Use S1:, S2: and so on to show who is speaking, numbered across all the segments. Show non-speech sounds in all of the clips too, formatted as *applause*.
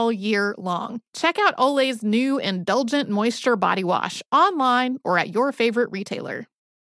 S1: all year long. Check out Olay's new Indulgent Moisture Body Wash online or at your favorite retailer.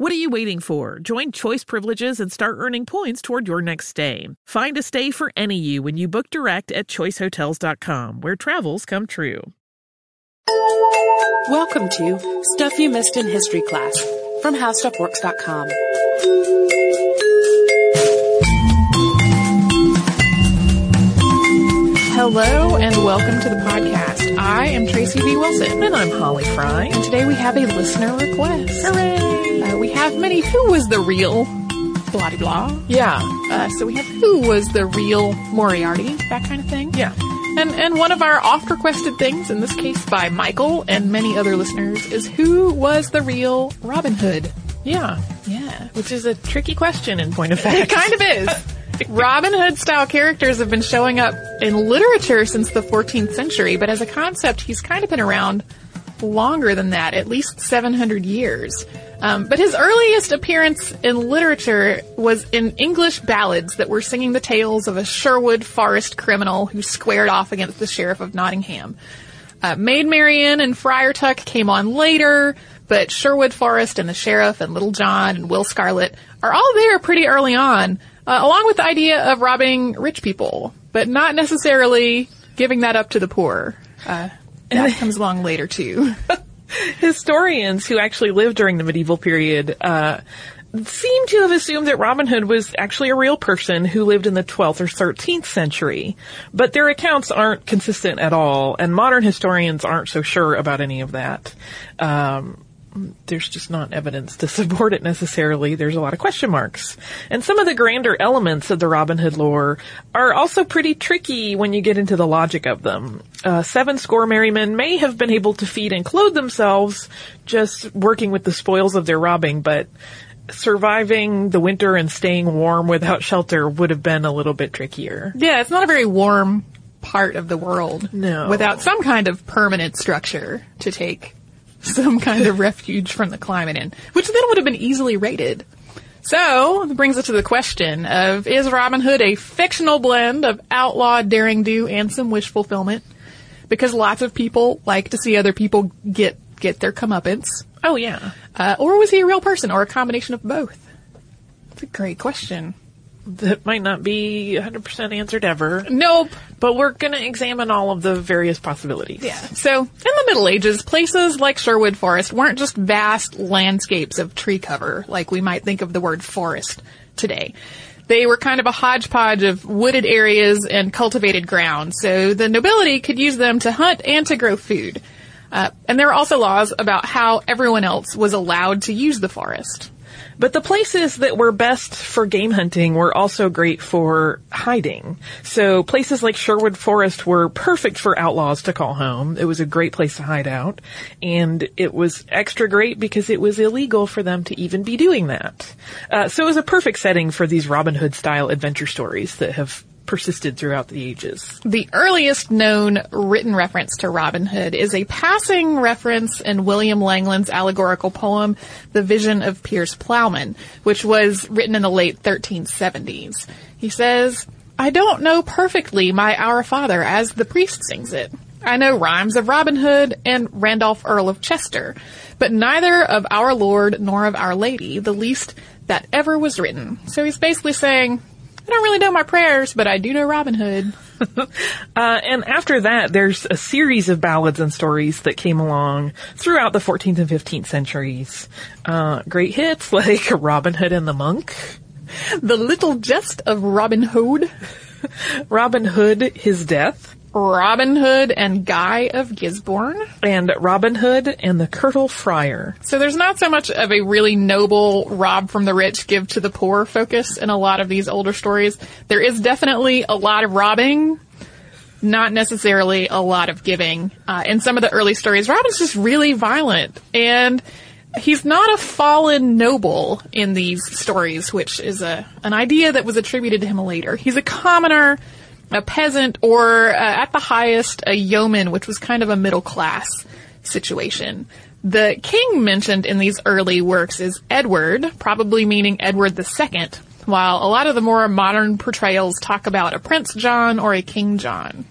S2: What are you waiting for? Join Choice Privileges and start earning points toward your next stay. Find a stay for any you when you book direct at choicehotels.com, where travels come true.
S3: Welcome to Stuff You Missed in History class from HowStuffWorks.com.
S1: Hello and welcome to the podcast. I am Tracy V. Wilson.
S2: And I'm Holly Fry.
S1: And today we have a listener request.
S2: Hooray!
S1: Uh, we have many who was the real blah blah.
S2: Yeah.
S1: Uh, so we have who was the real Moriarty, that kind of thing.
S2: Yeah.
S1: And and one of our oft requested things, in this case by Michael and many other listeners, is who was the real Robin Hood?
S2: Yeah.
S1: Yeah.
S2: Which is a tricky question in point of fact. *laughs*
S1: It kind of is. *laughs* *laughs* Robin Hood style characters have been showing up in literature since the 14th century, but as a concept, he's kind of been around longer than that, at least 700 years. Um, but his earliest appearance in literature was in English ballads that were singing the tales of a Sherwood Forest criminal who squared off against the sheriff of Nottingham. Uh, Maid Marian and Friar Tuck came on later, but Sherwood Forest and the sheriff and Little John and Will Scarlet are all there pretty early on uh, along with the idea of robbing rich people, but not necessarily giving that up to the poor. Uh, that comes along later too. *laughs*
S2: Historians who actually lived during the medieval period uh, seem to have assumed that Robin Hood was actually a real person who lived in the 12th or 13th century, but their accounts aren't consistent at all, and modern historians aren't so sure about any of that. Um, there's just not evidence to support it necessarily. There's a lot of question marks. And some of the grander elements of the Robin Hood lore are also pretty tricky when you get into the logic of them. Uh, seven score merry men may have been able to feed and clothe themselves just working with the spoils of their robbing, but surviving the winter and staying warm without shelter would have been a little bit trickier.
S1: Yeah, it's not a very warm part of the world.
S2: No.
S1: Without some kind of permanent structure to take *laughs* some kind of refuge from the climate in, which then would have been easily raided. So, that brings us to the question of, is Robin Hood a fictional blend of outlaw daring do and some wish fulfillment? Because lots of people like to see other people get, get their comeuppance.
S2: Oh yeah.
S1: Uh, or was he a real person or a combination of both? It's a great question.
S2: That might not be 100% answered ever.
S1: Nope.
S2: But we're gonna examine all of the various possibilities.
S1: Yeah. So, in the Middle Ages, places like Sherwood Forest weren't just vast landscapes of tree cover, like we might think of the word forest today. They were kind of a hodgepodge of wooded areas and cultivated ground, so the nobility could use them to hunt and to grow food. Uh, and there were also laws about how everyone else was allowed to use the forest.
S2: But the places that were best for game hunting were also great for hiding. So places like Sherwood Forest were perfect for outlaws to call home. It was a great place to hide out. And it was extra great because it was illegal for them to even be doing that. Uh, so it was a perfect setting for these Robin Hood style adventure stories that have persisted throughout the ages.
S1: The earliest known written reference to Robin Hood is a passing reference in William Langland's allegorical poem, The Vision of Piers Plowman, which was written in the late 1370s. He says, I don't know perfectly my Our Father as the priest sings it. I know rhymes of Robin Hood and Randolph Earl of Chester, but neither of our Lord nor of Our Lady, the least that ever was written. So he's basically saying, I don't really know my prayers, but I do know Robin Hood. *laughs*
S2: uh, and after that, there's a series of ballads and stories that came along throughout the 14th and 15th centuries. Uh, great hits *laughs* like Robin Hood and the Monk,
S1: The Little Jest of Robin Hood, *laughs*
S2: Robin Hood, His Death,
S1: Robin Hood and Guy of Gisborne,
S2: and Robin Hood and the Curtal Friar.
S1: So there's not so much of a really noble rob from the rich, give to the poor focus in a lot of these older stories. There is definitely a lot of robbing, not necessarily a lot of giving. Uh, in some of the early stories, Robin's just really violent and he's not a fallen noble in these stories, which is a an idea that was attributed to him later. He's a commoner a peasant, or uh, at the highest, a yeoman, which was kind of a middle class situation. The king mentioned in these early works is Edward, probably meaning Edward II, while a lot of the more modern portrayals talk about a Prince John or a King John.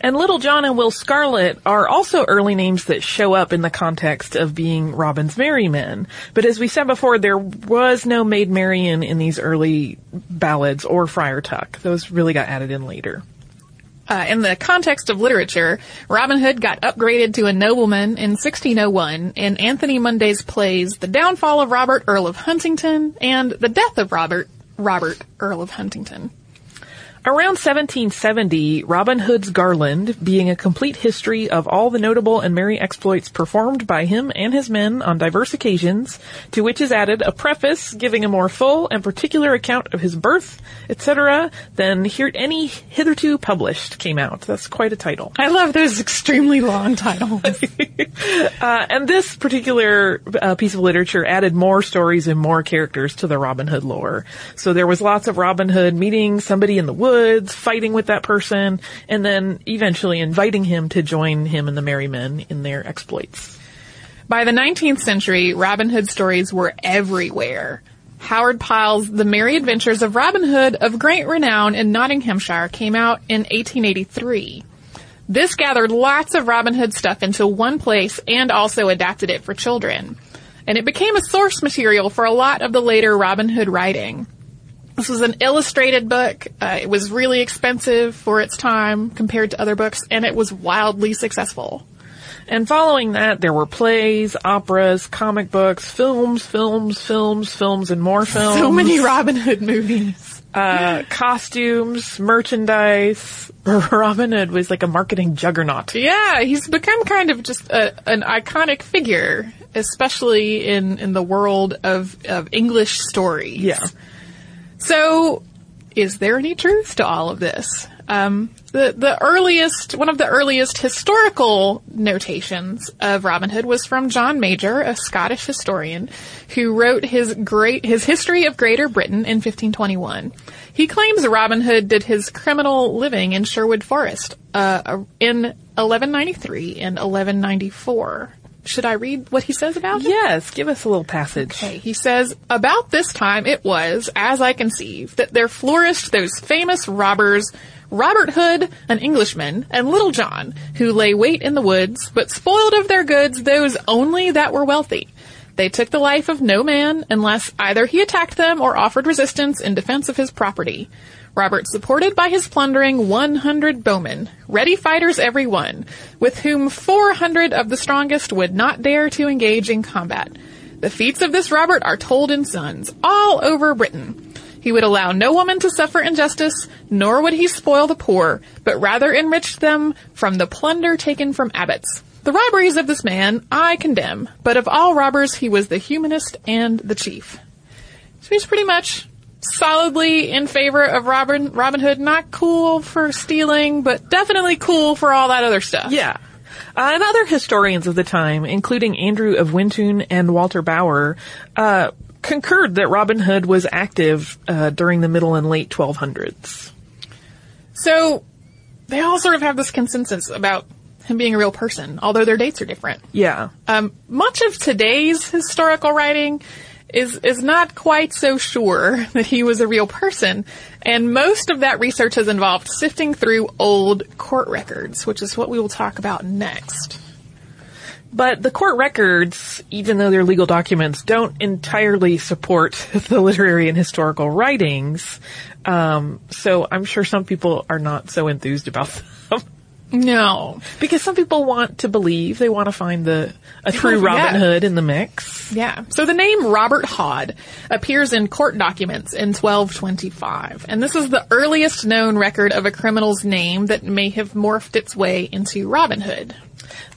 S2: And Little John and Will Scarlet are also early names that show up in the context of being Robin's merry men. But as we said before, there was no Maid Marian in these early ballads or Friar Tuck. Those really got added in later.
S1: Uh, in the context of literature, Robin Hood got upgraded to a nobleman in 1601 in Anthony Munday's plays The Downfall of Robert, Earl of Huntingdon, and The Death of Robert, Robert, Earl of Huntingdon.
S2: Around 1770, Robin Hood's Garland, being a complete history of all the notable and merry exploits performed by him and his men on diverse occasions, to which is added a preface giving a more full and particular account of his birth, etc., than here any hitherto published came out. That's quite a title.
S1: I love those extremely long titles. *laughs*
S2: uh, and this particular uh, piece of literature added more stories and more characters to the Robin Hood lore. So there was lots of Robin Hood meeting somebody in the woods woods, fighting with that person, and then eventually inviting him to join him and the Merry Men in their exploits.
S1: By the 19th century, Robin Hood stories were everywhere. Howard Pyle's The Merry Adventures of Robin Hood of great renown in Nottinghamshire came out in 1883. This gathered lots of Robin Hood stuff into one place and also adapted it for children. And it became a source material for a lot of the later Robin Hood writing. This was an illustrated book. Uh, it was really expensive for its time compared to other books, and it was wildly successful.
S2: And following that, there were plays, operas, comic books, films, films, films, films, and more *laughs* films.
S1: So many Robin Hood movies.
S2: Uh, costumes, merchandise. *laughs* Robin Hood was like a marketing juggernaut.
S1: Yeah, he's become kind of just a, an iconic figure, especially in, in the world of, of English stories.
S2: Yeah.
S1: So, is there any truth to all of this? Um, the the earliest one of the earliest historical notations of Robin Hood was from John Major, a Scottish historian, who wrote his great his history of Greater Britain in 1521. He claims Robin Hood did his criminal living in Sherwood Forest uh, in 1193 and 1194. Should I read what he says about it?
S2: Yes, give us a little passage.
S1: Okay, he says, About this time it was, as I conceive, that there flourished those famous robbers, Robert Hood, an Englishman, and Little John, who lay wait in the woods, but spoiled of their goods those only that were wealthy. They took the life of no man unless either he attacked them or offered resistance in defense of his property. Robert supported by his plundering 100 bowmen, ready fighters every one, with whom 400 of the strongest would not dare to engage in combat. The feats of this Robert are told in sons, all over Britain. He would allow no woman to suffer injustice, nor would he spoil the poor, but rather enriched them from the plunder taken from abbots. The robberies of this man I condemn, but of all robbers, he was the humanist and the chief. So he's pretty much solidly in favor of Robin Robin Hood. Not cool for stealing, but definitely cool for all that other stuff.
S2: Yeah. Uh, and other historians of the time, including Andrew of Wintoun and Walter Bower, uh, concurred that Robin Hood was active uh, during the middle and late 1200s.
S1: So they all sort of have this consensus about him being a real person, although their dates are different.
S2: Yeah.
S1: Um, much of today's historical writing is is not quite so sure *laughs* that he was a real person, and most of that research has involved sifting through old court records, which is what we will talk about next.
S2: But the court records, even though they're legal documents, don't entirely support *laughs* the literary and historical writings. Um, so I'm sure some people are not so enthused about *laughs* them.
S1: No,
S2: because some people want to believe they want to find the a true Robin. Hood in the mix.
S1: Yeah. So the name Robert Hod appears in court documents in 1225, and this is the earliest known record of a criminal's name that may have morphed its way into Robin Hood.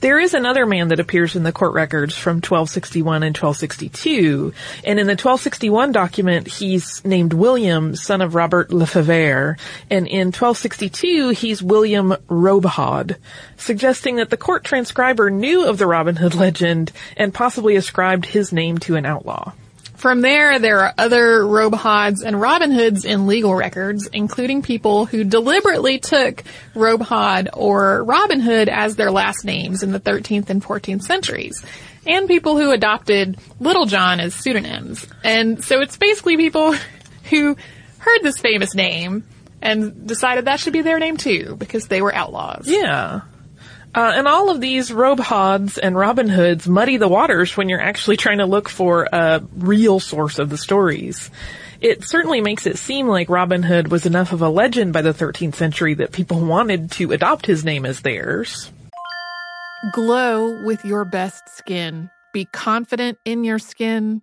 S2: There is another man that appears in the court records from 1261 and 1262, and in the 1261 document, he's named William, son of Robert Lefevre, and in 1262, he's William Robehod, suggesting that the court transcriber knew of the Robin Hood legend and possibly ascribed his name to an outlaw.
S1: From there, there are other Robehods and Robin Hoods in legal records, including people who deliberately took Robehod or Robin Hood as their last names in the 13th and 14th centuries, and people who adopted Little John as pseudonyms. And so it's basically people *laughs* who heard this famous name and decided that should be their name too, because they were outlaws.
S2: Yeah. Uh, and all of these Robehods and Robin Hoods muddy the waters when you're actually trying to look for a real source of the stories. It certainly makes it seem like Robin Hood was enough of a legend by the 13th century that people wanted to adopt his name as theirs.
S1: Glow with your best skin. Be confident in your skin.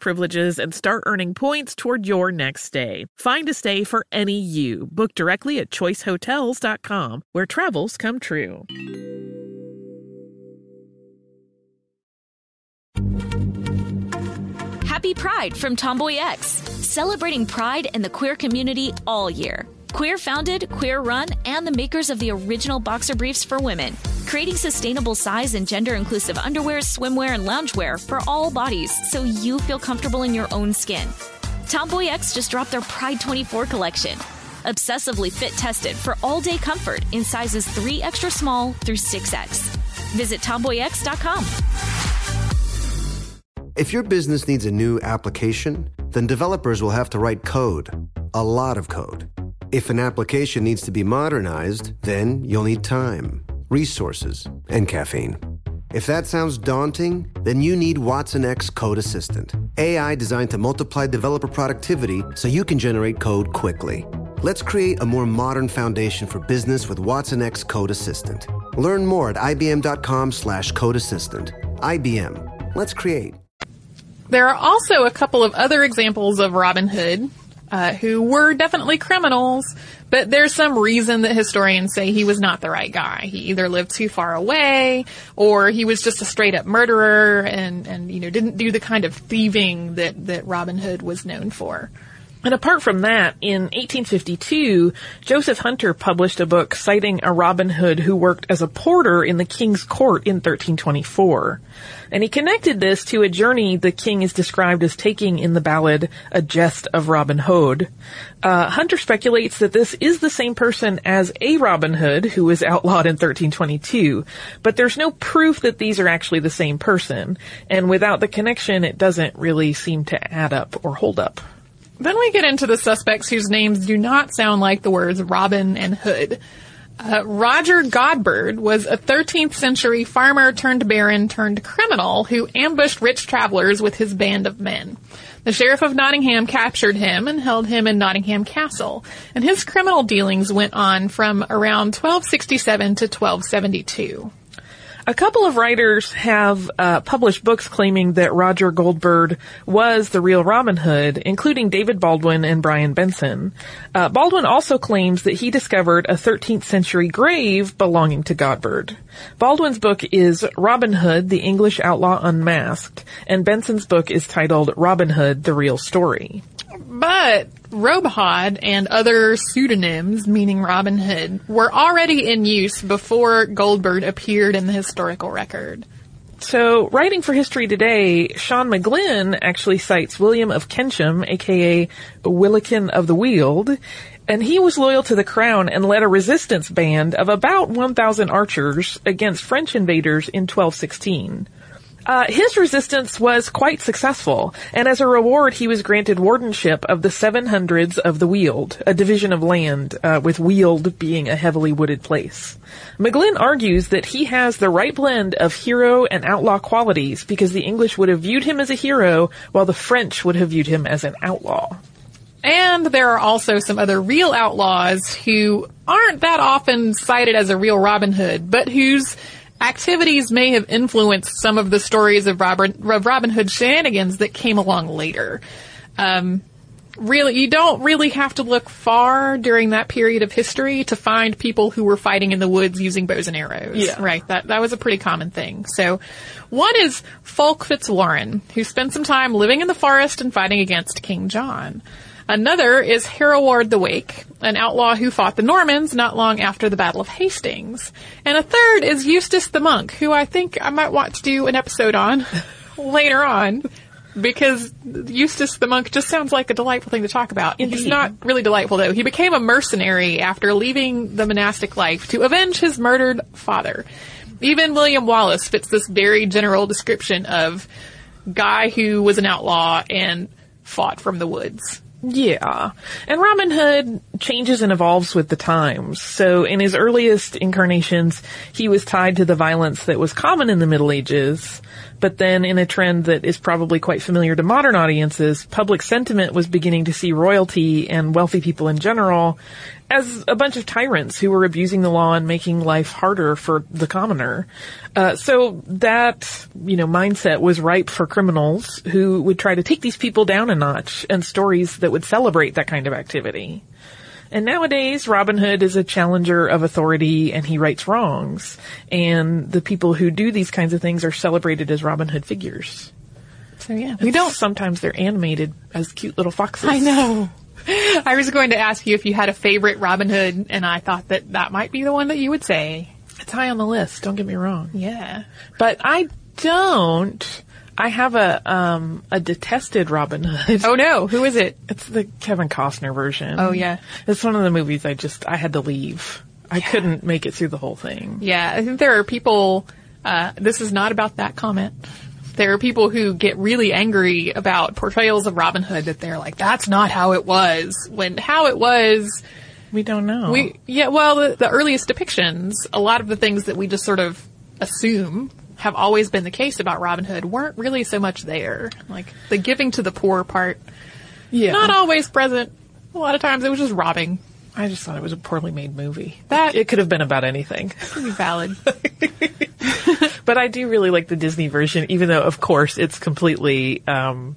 S2: Privileges and start earning points toward your next stay. Find a stay for any you. Book directly at choicehotels.com, where travels come true.
S4: Happy Pride from Tomboy X, celebrating pride in the queer community all year. Queer founded, queer run, and the makers of the original boxer briefs for women, creating sustainable size and gender inclusive underwear, swimwear, and loungewear for all bodies so you feel comfortable in your own skin. Tomboy X just dropped their Pride 24 collection. Obsessively fit tested for all day comfort in sizes 3 extra small through 6X. Visit tomboyx.com.
S5: If your business needs a new application, then developers will have to write code, a lot of code. If an application needs to be modernized, then you'll need time, resources, and caffeine. If that sounds daunting, then you need Watson X Code Assistant, AI designed to multiply developer productivity so you can generate code quickly. Let's create a more modern foundation for business with Watson X Code Assistant. Learn more at ibm.com/slash codeassistant. IBM. Let's create.
S1: There are also a couple of other examples of Robin Hood, uh, who were definitely criminals, but there's some reason that historians say he was not the right guy. He either lived too far away, or he was just a straight up murderer and, and, you know, didn't do the kind of thieving that, that Robin Hood was known for.
S2: And apart from that, in 1852, Joseph Hunter published a book citing a Robin Hood who worked as a porter in the king's court in 1324. And he connected this to a journey the king is described as taking in the ballad A Jest of Robin Hood. Uh, Hunter speculates that this is the same person as a Robin Hood who was outlawed in 1322, but there's no proof that these are actually the same person. And without the connection, it doesn't really seem to add up or hold up.
S1: Then we get into the suspects whose names do not sound like the words Robin and Hood. Uh, Roger Godberd was a 13th century farmer turned baron turned criminal who ambushed rich travelers with his band of men. The sheriff of Nottingham captured him and held him in Nottingham Castle, and his criminal dealings went on from around 1267 to 1272.
S2: A couple of writers have uh, published books claiming that Roger Godberd was the real Robin Hood, including David Baldwin and Brian Benson. Uh, Baldwin also claims that he discovered a 13th century grave belonging to Godberd. Baldwin's book is Robin Hood, the English Outlaw Unmasked, and Benson's book is titled Robin Hood, the Real Story.
S1: But Robehod and other pseudonyms, meaning Robin Hood, were already in use before Godberd appeared in the historical record.
S2: So, writing for History Today, Sean McGlynn actually cites William of Kensham, aka Willikin of the Weald, and he was loyal to the crown and led a resistance band of about 1,000 archers against French invaders in 1216. Uh, his resistance was quite successful, and as a reward, he was granted wardenship of the Seven Hundreds of the Weald, a division of land, uh, with Weald being a heavily wooded place. McGlynn argues that he has the right blend of hero and outlaw qualities because the English would have viewed him as a hero, while the French would have viewed him as an outlaw.
S1: And there are also some other real outlaws who aren't that often cited as a real Robin Hood, but whose activities may have influenced some of the stories of Robin, of Robin Hood shenanigans that came along later. Um, really, you don't really have to look far during that period of history to find people who were fighting in the woods using bows and arrows.
S2: Yeah.
S1: Right. That, that was a pretty common thing. So, one is Fulk Fitzwarren, who spent some time living in the forest and fighting against King John. Another is Hereward the Wake, an outlaw who fought the Normans not long after the Battle of Hastings. And a third is Eustace the Monk, who I think I might want to do an episode on *laughs* later on. Because Eustace the Monk just sounds like a delightful thing to talk about. He's not really delightful though. He became a mercenary after leaving the monastic life to avenge his murdered father. Even William Wallace fits this very general description of guy who was an outlaw and fought from the woods.
S2: Yeah. And Robin Hood changes and evolves with the times. So in his earliest incarnations, he was tied to the violence that was common in the Middle Ages. But then in a trend that is probably quite familiar to modern audiences, public sentiment was beginning to see royalty and wealthy people in general as a bunch of tyrants who were abusing the law and making life harder for the commoner. Uh, so that, you know, mindset was ripe for criminals who would try to take these people down a notch and stories that would celebrate that kind of activity. And nowadays, Robin Hood is a challenger of authority and he rights wrongs. And the people who do these kinds of things are celebrated as Robin Hood figures.
S1: So yeah,
S2: We don't, sometimes they're animated as cute little foxes.
S1: I know. *laughs* I was going to ask you if you had a favorite Robin Hood, and I thought that that might be the one that you would say.
S2: It's high on the list, don't get me wrong.
S1: Yeah.
S2: But I don't. I have a um a detested Robin Hood.
S1: Oh no, who is it?
S2: It's the Kevin Costner version.
S1: Oh, yeah.
S2: It's one of the movies I just I had to leave. I couldn't make it through the whole thing.
S1: Yeah, I think there are people. Uh, this is not about that comment. There are people who get really angry about portrayals of Robin Hood that they're like, that's not how it was. When how it was,
S2: We don't know.
S1: we, yeah, well, the, the earliest depictions, a lot of the things that we just sort of assume have always been the case about Robin Hood weren't really so much there. Like the giving to the poor part,
S2: yeah.
S1: not always present. A lot of times it was just robbing.
S2: I just thought it was a poorly made movie.
S1: That-
S2: it could have been about anything.
S1: Valid. *laughs*
S2: But I do really like the Disney version, even though, of course, it's completely um,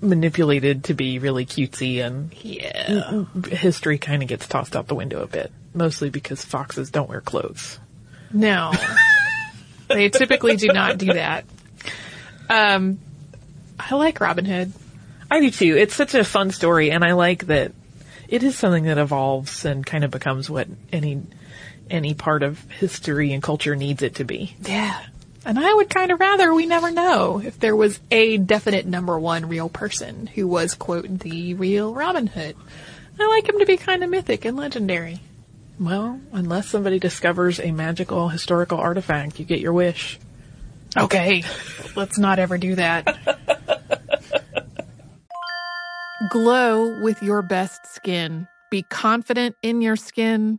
S2: manipulated to be really cutesy, and
S1: yeah.
S2: history kind of gets tossed out the window a bit. Mostly because foxes don't wear clothes.
S1: No. they typically do not do that. Um, I like Robin Hood.
S2: I do too. It's such a fun story, and I like that it is something that evolves and kind of becomes what any any part of history and culture needs it to be.
S1: Yeah. And I would kind of rather we never know if there was a definite number one real person who was, quote, the real Robin Hood. I like him to be kind of mythic and legendary.
S2: Well, unless somebody discovers a magical historical artifact, you get your wish.
S1: Okay. Let's not ever do that. *laughs* Glow with your best skin. Be confident in your skin.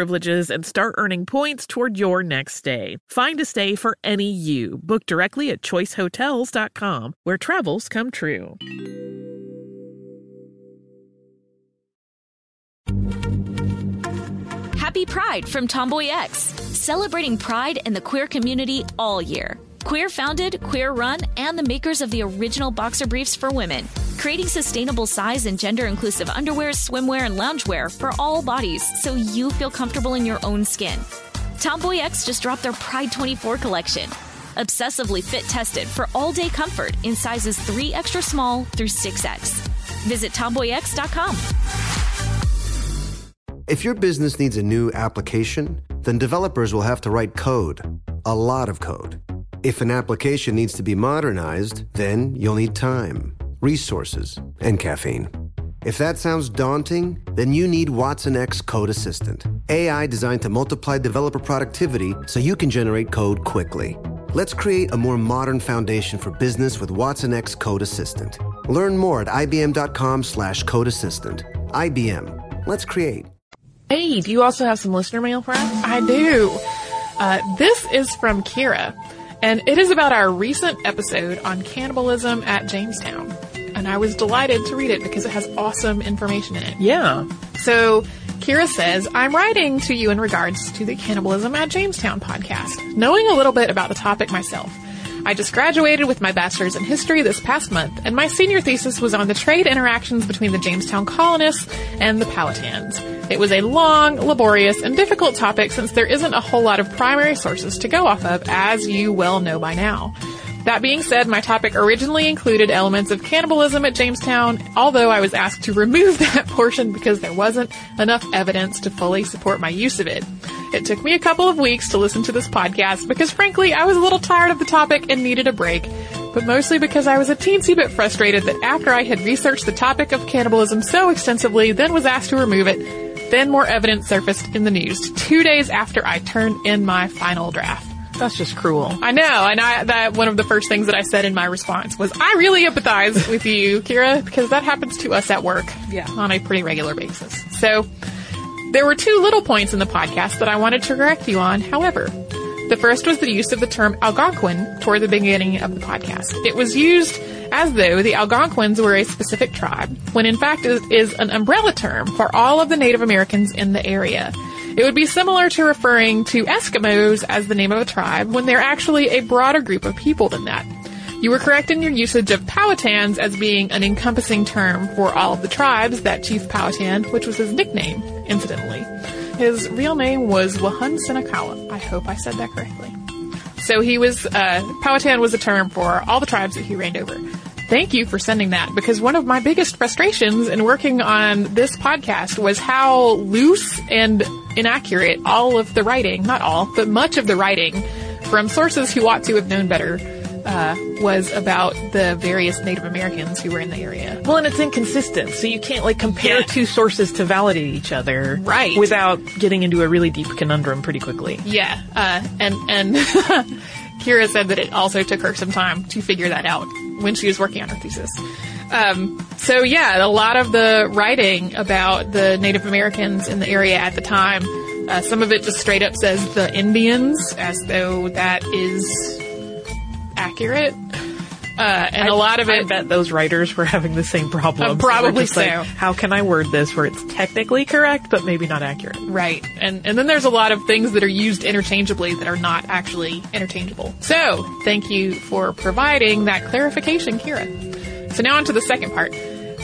S2: Privileges and start earning points toward your next stay. Find a stay for any you. Book directly at choicehotels.com, where travels come true.
S4: Happy Pride from Tomboy X, celebrating pride in the queer community all year. Queer founded, queer run, and the makers of the original boxer briefs for women, creating sustainable size and gender inclusive underwear, swimwear, and loungewear for all bodies so you feel comfortable in your own skin. Tomboy X just dropped their Pride 24 collection. Obsessively fit tested for all day comfort in sizes 3 extra small through 6X. Visit tomboyx.com.
S5: If your business needs a new application, then developers will have to write code, a lot of code. If an application needs to be modernized, then you'll need time, resources, and caffeine. If that sounds daunting, then you need Watson X Code Assistant, AI designed to multiply developer productivity so you can generate code quickly. Let's create a more modern foundation for business with Watson X Code Assistant. Learn more at ibm.com slash code assistant. IBM. Let's create.
S2: Hey, do you also have some listener mail for us?
S1: I do. Uh, this is from Kira, and it is about our recent episode on cannibalism at Jamestown. And I was delighted to read it because it has awesome information in it.
S2: Yeah.
S1: So, Kira says, I'm writing to you in regards to the Cannibalism at Jamestown podcast. Knowing a little bit about the topic myself, I just graduated with my bachelor's in history this past month, and my senior thesis was on the trade interactions between the Jamestown colonists and the Powhatans. It was a long, laborious, and difficult topic since there isn't a whole lot of primary sources to go off of, as you well know by now. That being said, my topic originally included elements of cannibalism at Jamestown, although I was asked to remove *laughs* that portion because there wasn't enough evidence to fully support my use of it. It took me a couple of weeks to listen to this podcast because frankly, I was a little tired of the topic and needed a break, but mostly because I was a teensy bit frustrated that after I had researched the topic of cannibalism so extensively, then was asked to remove it, then more evidence surfaced in the news two days after I turned in my final draft.
S2: That's just cruel.
S1: I know, and I that one of the first things that I said in my response was, "I really empathize with you, Kira, because that happens to us at work,
S2: Yeah.
S1: on a pretty regular basis." So, there were two little points in the podcast that I wanted to correct you on. However, the first was the use of the term Algonquin toward the beginning of the podcast. It was used as though the Algonquins were a specific tribe, when in fact it is an umbrella term for all of the Native Americans in the area. It would be similar to referring to Eskimos as the name of a tribe when they're actually a broader group of people than that. You were correct in your usage of Powhatans as being an encompassing term for all of the tribes that Chief Powhatan, which was his nickname, incidentally. His real name was Wahun Senakawa. I hope I said that correctly. So he was, uh, Powhatan was a term for all the tribes that he reigned over. Thank you for sending that because one of my biggest frustrations in working on this podcast was how loose and inaccurate all of the writing, not all, but much of the writing from sources who ought to have known better, uh, was about the various Native Americans who were in the area.
S2: Well, and it's inconsistent, so you can't like compare
S1: Yeah.
S2: two sources to validate each other,
S1: Right.
S2: Without getting into a really deep conundrum pretty quickly.
S1: Yeah, uh, and and *laughs* Kira said that it also took her some time to figure that out when she was working on her thesis. Um, so yeah, a lot of the writing about the Native Americans in the area at the time, uh, some of it just straight up says the Indians, as though that is accurate. Uh, and a lot of it.
S2: I bet those writers were having the same problem.
S1: Uh, probably
S2: We're like,
S1: so.
S2: How can I word this where it's technically correct, but maybe not accurate?
S1: Right. And and then there's a lot of things that are used interchangeably that are not actually interchangeable. So, thank you for providing that clarification, Kira. So now on to the second part.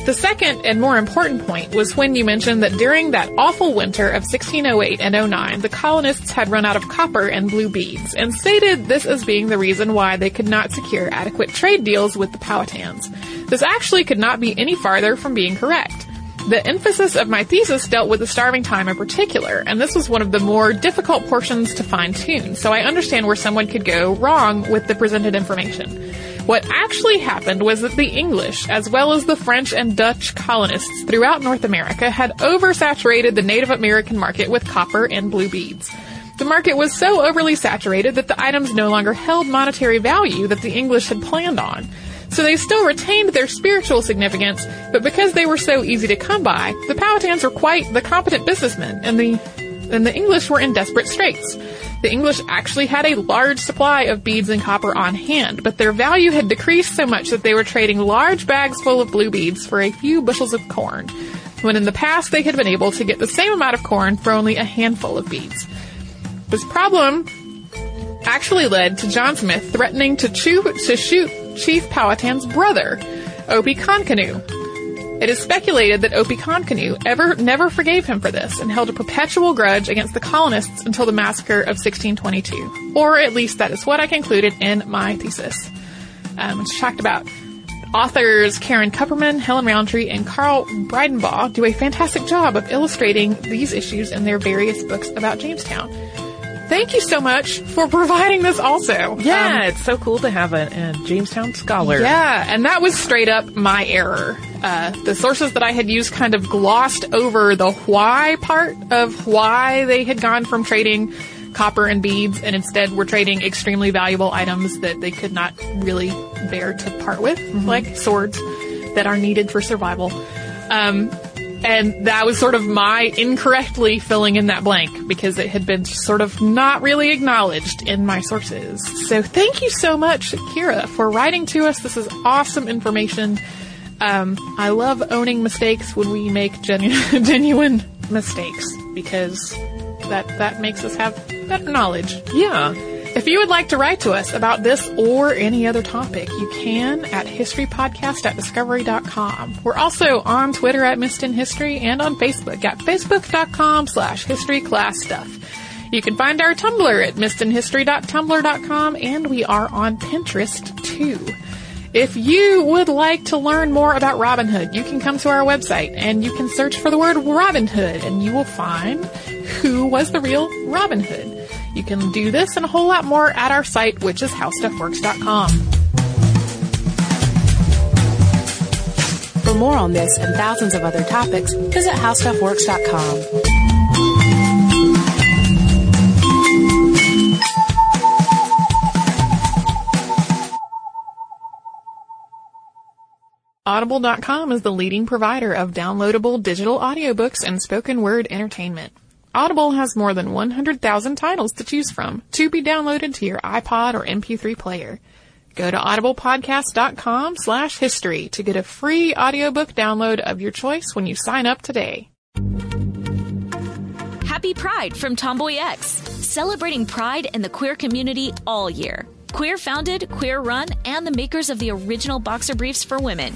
S1: The second and more important point was when you mentioned that during that awful winter of 1608 and 09, the colonists had run out of copper and blue beads, and stated this as being the reason why they could not secure adequate trade deals with the Powhatans. This actually could not be any farther from being correct. The emphasis of my thesis dealt with the starving time in particular, and this was one of the more difficult portions to fine tune, so I understand where someone could go wrong with the presented information. What actually happened was that the English, as well as the French and Dutch colonists throughout North America, had oversaturated the Native American market with copper and blue beads. The market was so overly saturated that the items no longer held monetary value that the English had planned on. So they still retained their spiritual significance, but because they were so easy to come by, the Powhatans were quite the competent businessmen, and the and the English were in desperate straits. The English actually had a large supply of beads and copper on hand, but their value had decreased so much that they were trading large bags full of blue beads for a few bushels of corn, when in the past they had been able to get the same amount of corn for only a handful of beads. This problem actually led to John Smith threatening to, chew, to shoot Chief Powhatan's brother, Opechancanough. It is speculated that Opechancanough ever never forgave him for this and held a perpetual grudge against the colonists until the massacre of 1622. Or at least that is what I concluded in my thesis. Um, it's talked about authors Karen Kupperman, Helen Rountree, and Carl Bridenbaugh do a fantastic job of illustrating these issues in their various books about Jamestown. Thank you so much for providing this also.
S2: Yeah,
S1: Um,
S2: it's so cool to have a, a Jamestown scholar.
S1: yeah, and that was straight up my error. Uh, the sources that I had used kind of glossed over the why part of why they had gone from trading copper and beads and instead were trading extremely valuable items that they could not really bear to part with, like swords that are needed for survival. Um, and that was sort of my incorrectly filling in that blank because it had been sort of not really acknowledged in my sources. So thank you so much, Kira, for writing to us. This is awesome information. Um, I love owning mistakes when we make genu- *laughs* genuine mistakes because that that makes us have better knowledge.
S2: Yeah.
S1: If you would like to write to us about this or any other topic, you can at historypodcast at discovery.com. We're also on Twitter at Missed in History and on Facebook at facebook.com slash history class stuff. You can find our Tumblr at missedinhistory.tumblr.com and we are on Pinterest too. If you would like to learn more about Robin Hood, you can come to our website and you can search for the word Robin Hood and you will find who was the real Robin Hood. You can do this and a whole lot more at our site, which is howstuffworks.com.
S3: For more on this and thousands of other topics, visit howstuffworks.com.
S1: Audible.com is the leading provider of downloadable digital audiobooks and spoken word entertainment. Audible has more than 100,000 titles to choose from to be downloaded to your iPod or MP3 player. Go to audiblepodcast.com slash history to get a free audiobook download of your choice when you sign up today.
S4: Happy Pride from Tomboy X, celebrating pride and the queer community all year. Queer founded, queer run, and the makers of the original boxer briefs for women,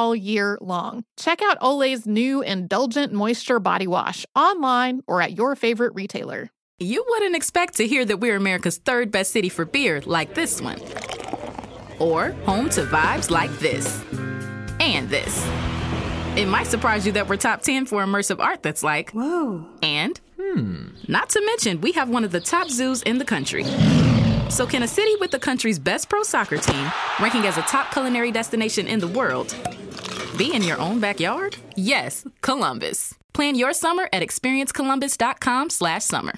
S1: all year long. Check out Olay's new Indulgent Moisture Body Wash online or at your favorite retailer.
S6: You wouldn't expect to hear that we're America's third best city for beer like this one. Or home to vibes like this. And this. It might surprise you that we're top 10 for immersive art that's like,
S7: whoa.
S6: And, hmm. Not to mention, we have one of the top zoos in the country. So, can a city with the country's best pro soccer team, ranking as a top culinary destination in the world, be in your own backyard? Yes, Columbus. Plan your summer at experiencecolumbus.com/summer.